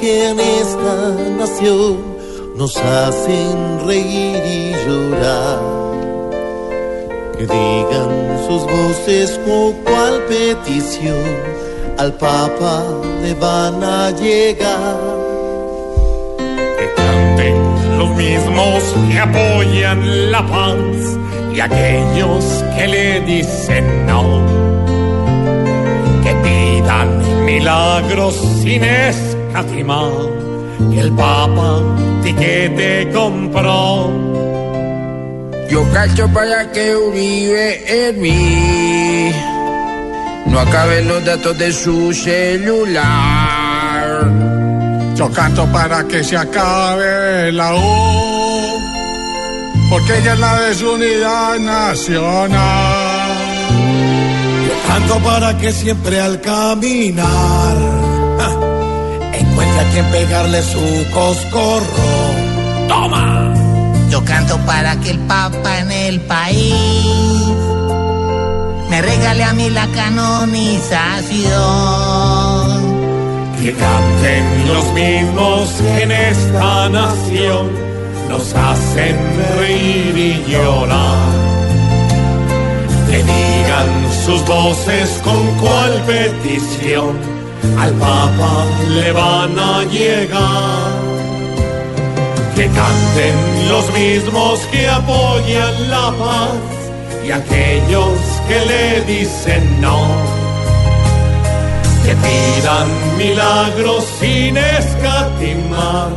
Que en esta nación nos hacen reír y llorar. Que digan sus voces con cual petición al Papa le van a llegar. que canten los mismos que apoyan la paz y aquellos que le dicen no. Que pidan milagros sin escatimar, que el Papa tiquete compró. Yo cacho para que Uribe en mí no acabe los datos de su celular. Yo canto para que se acabe la U, porque ella es la desunidad nacional. Canto para que siempre al caminar quien pegarle su coscorro. ¡Toma! Yo canto para que el Papa en el país me regale a mí la canonización. Que canten los mismos que en esta nación nos hacen reír y llorar. Que digan sus voces con cuál petición al Papa le van a llegar. Que canten los mismos que apoyan la paz y aquellos que le dicen no que pidan milagros sin escatimar,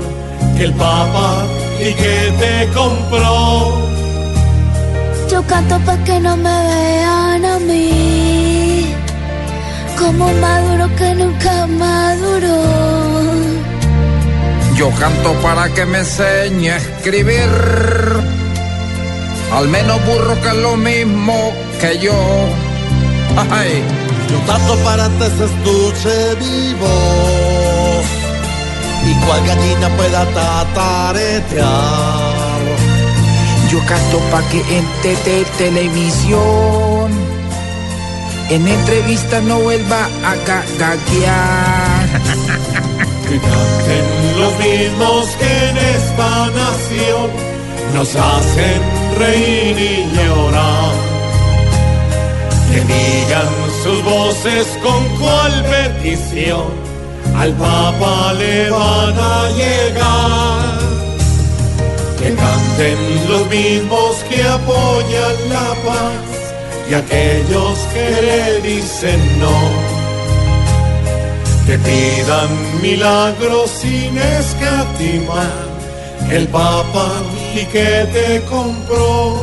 que el Papa y que te compró. Yo canto pa' que no me vean a mí como maduro que nunca maduró. Yo canto para que me enseñe a escribir, al menos burro que es lo mismo que yo. Ay. Yo canto para que se escuche vivo y cual gallina pueda tataretear. Yo canto pa' que en Televisión en entrevista no vuelva a ga- gaguear. Que canten los mismos que en esta nación nos hacen reír y llorar. Que digan sus voces con cuál petición al Papa le van a llegar. Que canten los mismos que apoyan la paz y aquellos que le dicen no que pidan milagros sin escatimar, el Papa y que te compró